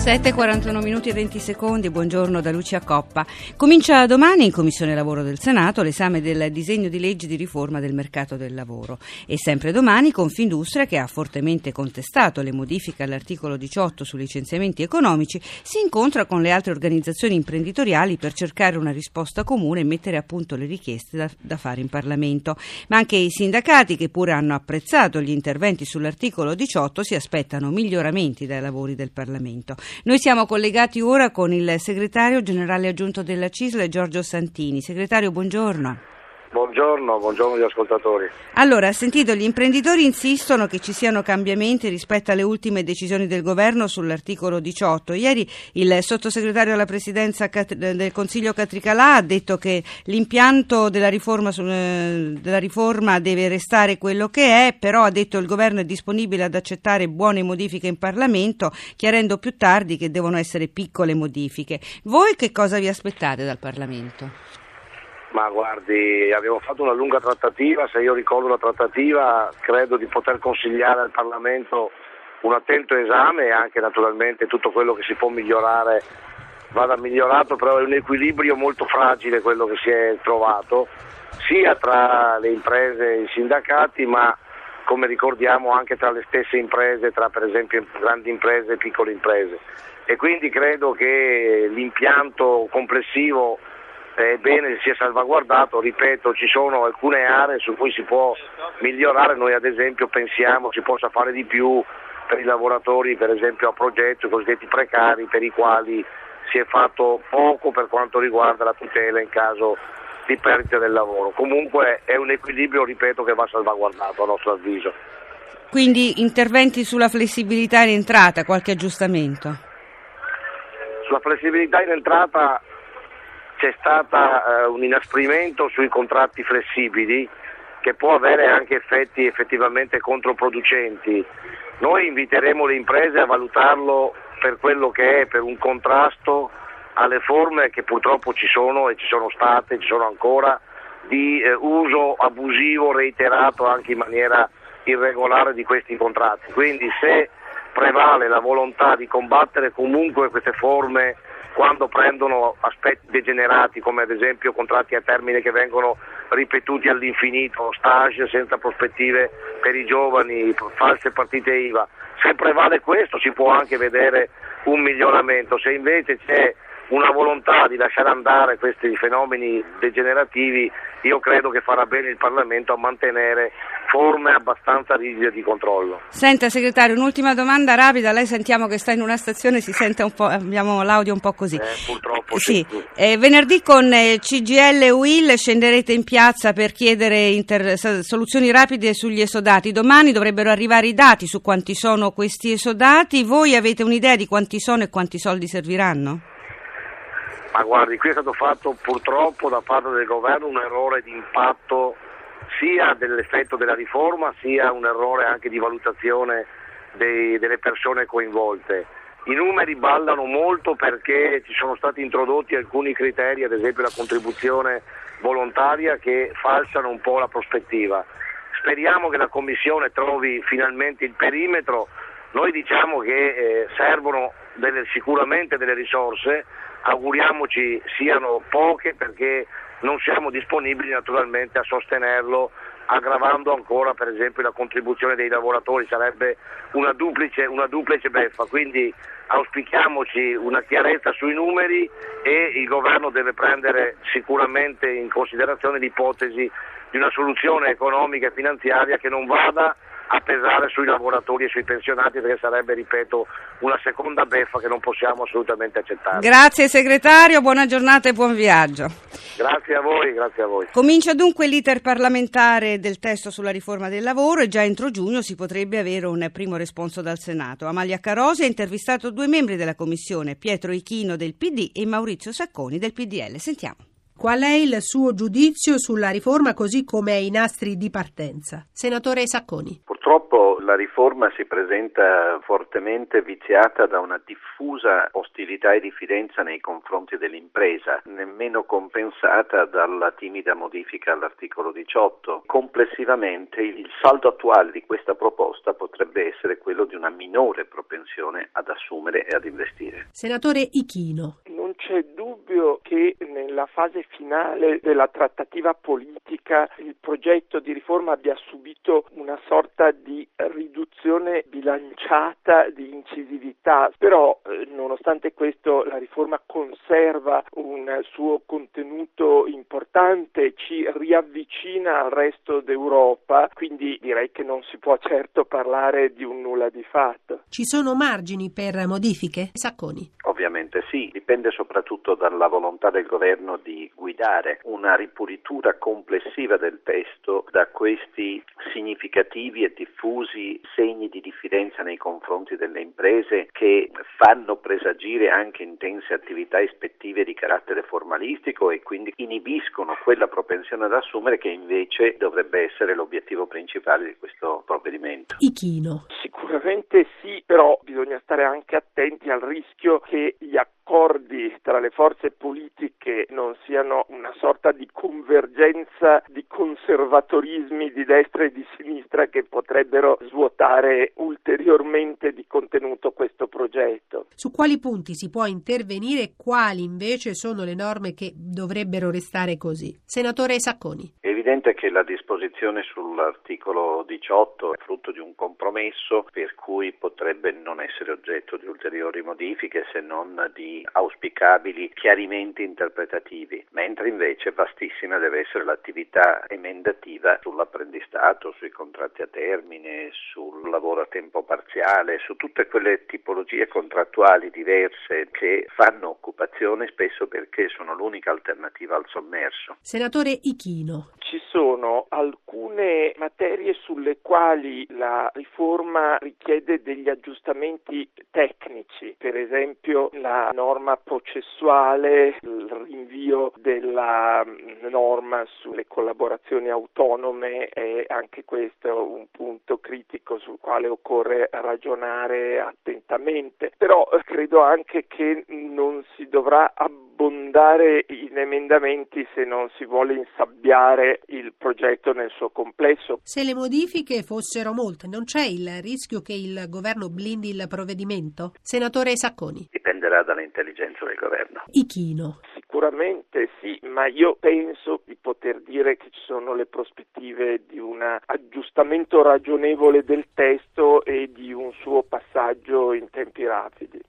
7.41 minuti e 20 secondi, buongiorno da Lucia Coppa. Comincia domani in Commissione Lavoro del Senato l'esame del disegno di legge di riforma del mercato del lavoro e sempre domani Confindustria, che ha fortemente contestato le modifiche all'articolo 18 sui licenziamenti economici, si incontra con le altre organizzazioni imprenditoriali per cercare una risposta comune e mettere a punto le richieste da, da fare in Parlamento. Ma anche i sindacati, che pure hanno apprezzato gli interventi sull'articolo 18, si aspettano miglioramenti dai lavori del Parlamento. Noi siamo collegati ora con il segretario generale aggiunto della CISL, Giorgio Santini. Segretario, buongiorno. Buongiorno, buongiorno agli ascoltatori. Allora, sentito, gli imprenditori insistono che ci siano cambiamenti rispetto alle ultime decisioni del governo sull'articolo 18. Ieri il sottosegretario alla presidenza del Consiglio Catricalà ha detto che l'impianto della riforma, eh, della riforma deve restare quello che è, però ha detto che il governo è disponibile ad accettare buone modifiche in Parlamento, chiarendo più tardi che devono essere piccole modifiche. Voi che cosa vi aspettate dal Parlamento? Ma guardi, abbiamo fatto una lunga trattativa, se io ricordo la trattativa credo di poter consigliare al Parlamento un attento esame e anche naturalmente tutto quello che si può migliorare vada migliorato, però è un equilibrio molto fragile quello che si è trovato, sia tra le imprese e i sindacati, ma come ricordiamo anche tra le stesse imprese, tra per esempio grandi imprese e piccole imprese. E quindi credo che l'impianto complessivo è bene sia salvaguardato, ripeto, ci sono alcune aree su cui si può migliorare, noi ad esempio pensiamo si possa fare di più per i lavoratori per esempio a progetto, i cosiddetti precari per i quali si è fatto poco per quanto riguarda la tutela in caso di perdita del lavoro. Comunque è un equilibrio, ripeto, che va salvaguardato a nostro avviso. Quindi interventi sulla flessibilità in entrata, qualche aggiustamento? Sulla flessibilità in entrata c'è stato eh, un inasprimento sui contratti flessibili che può avere anche effetti effettivamente controproducenti. Noi inviteremo le imprese a valutarlo per quello che è, per un contrasto alle forme che purtroppo ci sono e ci sono state, ci sono ancora, di eh, uso abusivo, reiterato anche in maniera irregolare di questi contratti. Quindi se prevale la volontà di combattere comunque queste forme quando prendono aspetti degenerati come ad esempio contratti a termine che vengono ripetuti all'infinito, stage senza prospettive per i giovani, false partite IVA. Se prevale questo si può anche vedere un miglioramento, se invece c'è una volontà di lasciare andare questi fenomeni degenerativi, io credo che farà bene il Parlamento a mantenere forme abbastanza rigide di controllo. Senta segretario, un'ultima domanda rapida, lei sentiamo che sta in una stazione, si sente un po', abbiamo l'audio un po' così. Eh, purtroppo sì. sì. Eh, venerdì con CGL UIL scenderete in piazza per chiedere inter- soluzioni rapide sugli esodati, domani dovrebbero arrivare i dati su quanti sono questi esodati, voi avete un'idea di quanti sono e quanti soldi serviranno? Ma guardi, qui è stato fatto purtroppo da parte del governo un errore di impatto sia dell'effetto della riforma sia un errore anche di valutazione dei, delle persone coinvolte. I numeri ballano molto perché ci sono stati introdotti alcuni criteri, ad esempio la contribuzione volontaria, che falsano un po' la prospettiva. Speriamo che la Commissione trovi finalmente il perimetro. Noi diciamo che eh, servono delle, sicuramente delle risorse, auguriamoci siano poche perché non siamo disponibili naturalmente a sostenerlo aggravando ancora per esempio la contribuzione dei lavoratori, sarebbe una duplice, una duplice beffa, quindi auspichiamoci una chiarezza sui numeri e il governo deve prendere sicuramente in considerazione l'ipotesi di una soluzione economica e finanziaria che non vada a pesare sui lavoratori e sui pensionati perché sarebbe, ripeto, una seconda beffa che non possiamo assolutamente accettare. Grazie segretario, buona giornata e buon viaggio. Grazie a voi, grazie a voi. Comincia dunque l'iter parlamentare del testo sulla riforma del lavoro e già entro giugno si potrebbe avere un primo responso dal Senato. Amalia Carosi ha intervistato due membri della Commissione, Pietro Ichino del PD e Maurizio Sacconi del PDL. Sentiamo. Qual è il suo giudizio sulla riforma così come i nastri di partenza? Senatore Sacconi Purtroppo la riforma si presenta fortemente viziata da una diffusa ostilità e diffidenza nei confronti dell'impresa, nemmeno compensata dalla timida modifica all'articolo 18. Complessivamente il saldo attuale di questa proposta potrebbe essere quello di una minore propensione ad assumere e ad investire. Senatore Ichino. C'è dubbio che nella fase finale della trattativa politica il progetto di riforma abbia subito una sorta di riduzione bilanciata di incisività, però eh, nonostante questo la riforma conserva un suo contenuto importante, ci riavvicina al resto d'Europa, quindi direi che non si può certo parlare di un nulla di fatto. Ci sono margini per modifiche? Sacconi. Ovviamente sì, dipende soprattutto dalla volontà del governo di guidare una ripulitura complessiva del testo da questi significativi e diffusi segni di diffidenza nei confronti delle imprese che fanno presagire anche intense attività ispettive di carattere formalistico e quindi inibiscono quella propensione ad assumere che invece dovrebbe essere l'obiettivo principale di questo provvedimento. Ichino. Sicuramente sì, però bisogna stare anche attenti al rischio che gli accordi tra le forze politiche non siano una sorta di convergenza di conservatorismi di destra e di sinistra che potrebbero svuotare ulteriormente di contenuto questo progetto. Su quali punti si può intervenire e quali invece sono le norme che dovrebbero restare così? Senatore Sacconi. Evidente che la disposizione sull'articolo 18 è frutto di un compromesso per cui potrebbe non essere oggetto di ulteriori modifiche se non di auspicabili chiarimenti interpretativi, mentre invece vastissima deve essere l'attività emendativa sull'apprendistato, sui contratti a termine, sul lavoro a tempo parziale, su tutte quelle tipologie contrattuali diverse che fanno occupazione spesso perché sono l'unica alternativa al sommerso. Senatore Ichino. Ci sono alcune materie sulle quali la riforma richiede degli aggiustamenti tecnici, per esempio la norma processuale, il rinvio della norma sulle collaborazioni autonome è anche questo un punto critico sul quale occorre ragionare attentamente, però credo anche che non si dovrà abbondare in emendamenti se non si vuole insabbiare il progetto nel suo complesso. Se le modifiche fossero molte, non c'è il rischio che il governo blindi il provvedimento? Senatore Sacconi. Dipenderà dall'intelligenza del governo. Ichino. Sicuramente sì, ma io penso di poter dire che ci sono le prospettive di un aggiustamento ragionevole del testo e di un suo passaggio in tempi rapidi.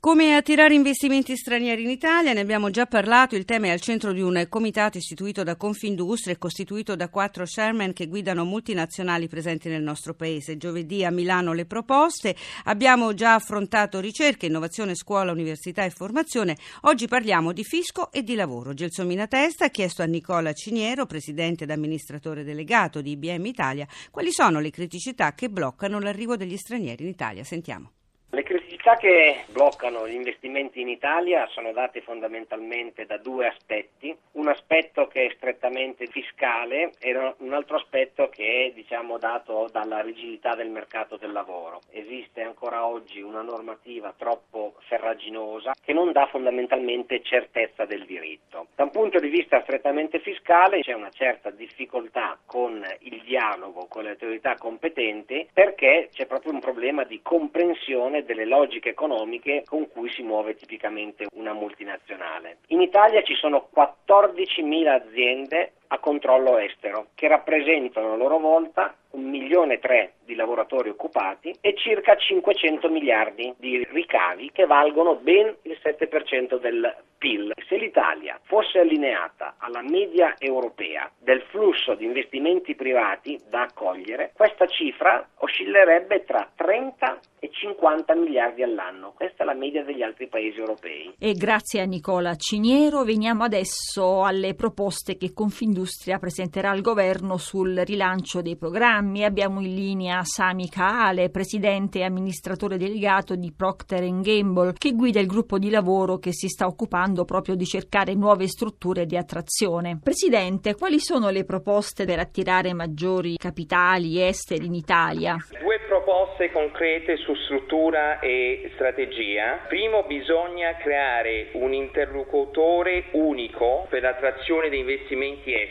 Come attirare investimenti stranieri in Italia? Ne abbiamo già parlato, il tema è al centro di un comitato istituito da Confindustria e costituito da quattro chairman che guidano multinazionali presenti nel nostro paese. Giovedì a Milano le proposte, abbiamo già affrontato ricerca, innovazione, scuola, università e formazione, oggi parliamo di fisco e di lavoro. Gelsomina Testa ha chiesto a Nicola Ciniero, presidente ed amministratore delegato di IBM Italia, quali sono le criticità che bloccano l'arrivo degli stranieri in Italia. Sentiamo. Le criticità che bloccano gli investimenti in Italia sono date fondamentalmente da due aspetti, un aspetto che è strettamente fiscale e un altro aspetto che è diciamo, dato dalla rigidità del mercato del lavoro. Esiste ancora oggi una normativa troppo ferraginosa che non dà fondamentalmente certezza del diritto. Da un punto di vista strettamente fiscale c'è una certa difficoltà con il dialogo con le autorità competenti perché c'è proprio un problema di comprensione delle logiche economiche con cui si muove tipicamente una multinazionale. In Italia ci sono 14.000 aziende a controllo estero che rappresentano a loro volta un milione e tre di lavoratori occupati e circa 500 miliardi di ricavi che valgono ben il 7% del PIL. Se l'Italia fosse allineata alla media europea del flusso di investimenti privati da accogliere, questa cifra oscillerebbe tra 30 e 50 miliardi all'anno. Questa è la media degli altri paesi europei. E grazie a Nicola Ciniero veniamo adesso alle proposte che Confindustria presenterà al governo sul rilancio dei programmi abbiamo in linea Sami Kaale, presidente e amministratore delegato di Procter Gamble, che guida il gruppo di lavoro che si sta occupando proprio di cercare nuove strutture di attrazione. Presidente, quali sono le proposte per attirare maggiori capitali esteri in Italia? Due proposte concrete su struttura e strategia. Primo, bisogna creare un interlocutore unico per l'attrazione di investimenti esteri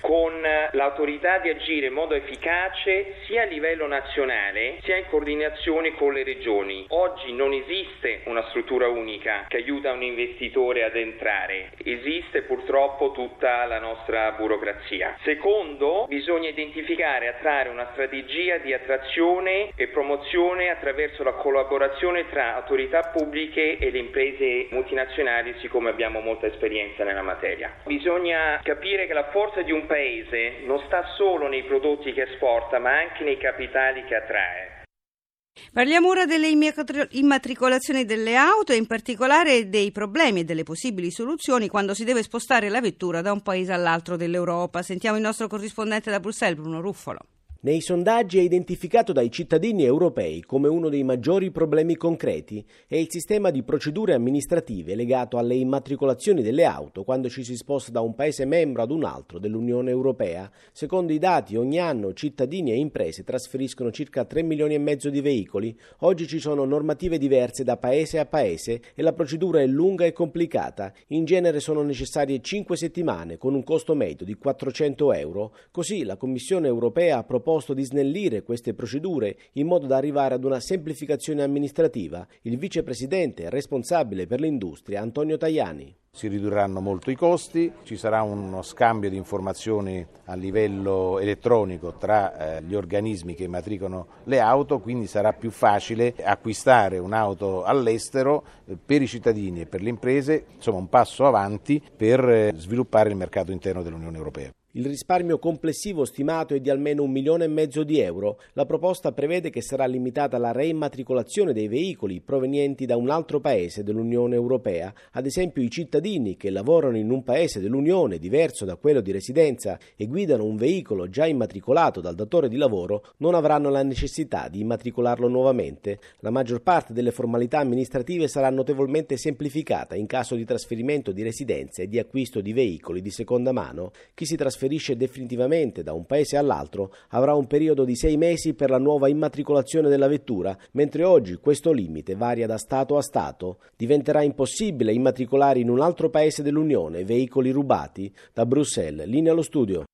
con l'autorità di agire in modo efficace sia a livello nazionale sia in coordinazione con le regioni. Oggi non esiste una struttura unica che aiuta un investitore ad entrare, esiste purtroppo tutta la nostra burocrazia. Secondo, bisogna identificare e attrarre una strategia di attrazione e promozione attraverso la collaborazione tra autorità pubbliche e le imprese multinazionali, siccome abbiamo molta esperienza nella materia. Bisogna capire che la forza di un paese non sta solo nei prodotti che esporta, ma anche nei capitali che attrae. Parliamo ora delle immatricolazioni delle auto e in particolare dei problemi e delle possibili soluzioni quando si deve spostare la vettura da un paese all'altro dell'Europa. Sentiamo il nostro corrispondente da Bruxelles, Bruno Ruffolo. Nei sondaggi è identificato dai cittadini europei come uno dei maggiori problemi concreti è il sistema di procedure amministrative legato alle immatricolazioni delle auto quando ci si sposta da un paese membro ad un altro dell'Unione Europea. Secondo i dati, ogni anno cittadini e imprese trasferiscono circa 3 milioni e mezzo di veicoli. Oggi ci sono normative diverse da paese a paese e la procedura è lunga e complicata. In genere sono necessarie 5 settimane con un costo medio di 400 euro. Così la Commissione europea ha proposto proposto di snellire queste procedure in modo da arrivare ad una semplificazione amministrativa. Il vicepresidente responsabile per l'industria Antonio Tajani. Si ridurranno molto i costi, ci sarà uno scambio di informazioni a livello elettronico tra eh, gli organismi che matricolano le auto, quindi sarà più facile acquistare un'auto all'estero eh, per i cittadini e per le imprese, insomma un passo avanti per eh, sviluppare il mercato interno dell'Unione Europea. Il risparmio complessivo stimato è di almeno un milione e mezzo di euro. La proposta prevede che sarà limitata la reimmatricolazione dei veicoli provenienti da un altro paese dell'Unione Europea, ad esempio i cittadini che lavorano in un paese dell'Unione diverso da quello di residenza e guidano un veicolo già immatricolato dal datore di lavoro non avranno la necessità di immatricolarlo nuovamente. La maggior parte delle formalità amministrative sarà notevolmente semplificata in caso di trasferimento di residenza e di acquisto di veicoli di seconda mano. Chi si trasferisce trasferisce definitivamente da un paese all'altro avrà un periodo di sei mesi per la nuova immatricolazione della vettura, mentre oggi questo limite varia da Stato a Stato. Diventerà impossibile immatricolare in un altro paese dell'Unione veicoli rubati. Da Bruxelles, linea allo studio.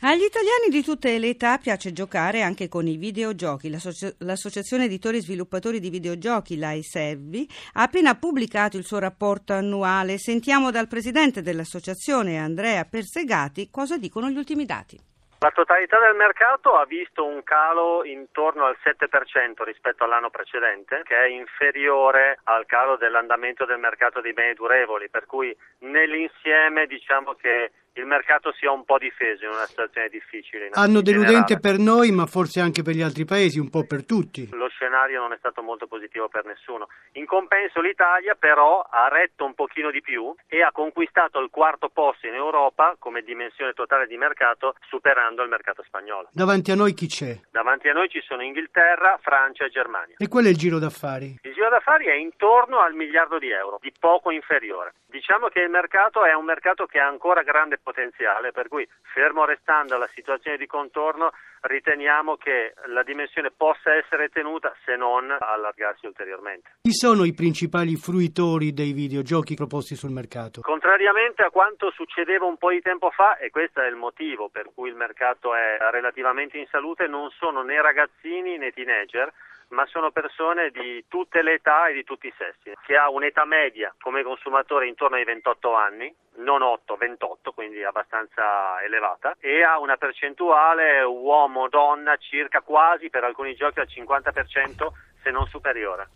Agli italiani di tutte le età piace giocare anche con i videogiochi. L'Associ- L'Associazione Editori e Sviluppatori di Videogiochi, l'AISEVVI, ha appena pubblicato il suo rapporto annuale. Sentiamo dal presidente dell'associazione, Andrea Persegati, cosa dicono gli ultimi dati. La totalità del mercato ha visto un calo intorno al 7% rispetto all'anno precedente, che è inferiore al calo dell'andamento del mercato dei beni durevoli, per cui nell'insieme diciamo che il mercato sia un po' difeso in una situazione difficile. Anno deludente per noi, ma forse anche per gli altri paesi, un po' per tutti. Lo scenario non è stato molto positivo per nessuno. In compenso l'Italia però ha retto un pochino di più e ha conquistato il quarto posto in Europa come dimensione totale di mercato, superando il mercato spagnolo. Davanti a noi chi c'è? Davanti a noi ci sono Inghilterra, Francia e Germania. E qual è il giro d'affari? Il giro d'affari è intorno al miliardo di euro, di poco inferiore. Diciamo che il mercato è un mercato che ha ancora grande potenziale, per cui fermo restando la situazione di contorno riteniamo che la dimensione possa essere tenuta se non allargarsi ulteriormente. Chi sono i principali fruitori dei videogiochi proposti sul mercato? Contrariamente a quanto succedeva un po' di tempo fa, e questo è il motivo per cui il mercato è relativamente in salute, non sono né ragazzini né teenager, ma sono persone di tutte le età e di tutti i sessi. Chi ha un'età media come consumatore intorno ai 28 anni, non 8, 28, quindi abbastanza elevata, e ha una percentuale uomo-donna circa quasi per alcuni giochi al 50% se non superiore.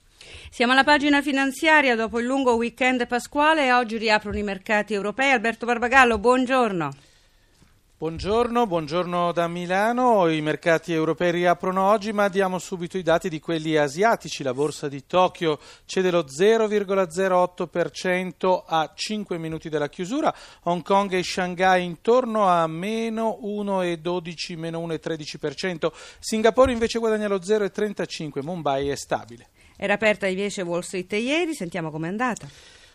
Siamo alla pagina finanziaria dopo il lungo weekend pasquale e oggi riaprono i mercati europei. Alberto Barbagallo, buongiorno. Buongiorno, buongiorno da Milano. I mercati europei riaprono oggi, ma diamo subito i dati di quelli asiatici. La borsa di Tokyo cede lo 0,08% a 5 minuti dalla chiusura. Hong Kong e Shanghai intorno a meno 1,12, meno 1,13%. Singapore invece guadagna lo 0,35%. Mumbai è stabile. Era aperta invece Wall Street ieri, sentiamo com'è andata.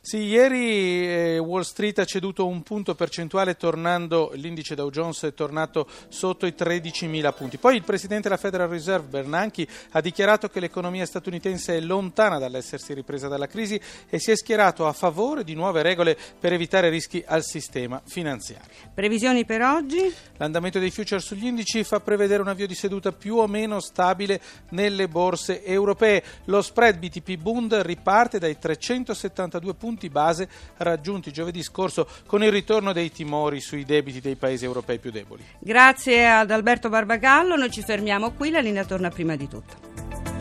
Sì, ieri eh, Wall Street ha ceduto un punto percentuale tornando, l'indice Dow Jones è tornato sotto i 13.000 punti. Poi il presidente della Federal Reserve Bernanke ha dichiarato che l'economia statunitense è lontana dall'essersi ripresa dalla crisi e si è schierato a favore di nuove regole per evitare rischi al sistema finanziario. Previsioni per oggi? L'andamento dei future sugli indici fa prevedere un avvio di seduta più o meno stabile nelle borse europee. Lo spread BTP Bund riparte dai 372 punti punti base raggiunti giovedì scorso con il ritorno dei timori sui debiti dei paesi europei più deboli. Grazie ad Alberto Barbagallo, noi ci fermiamo qui, la linea torna prima di tutto.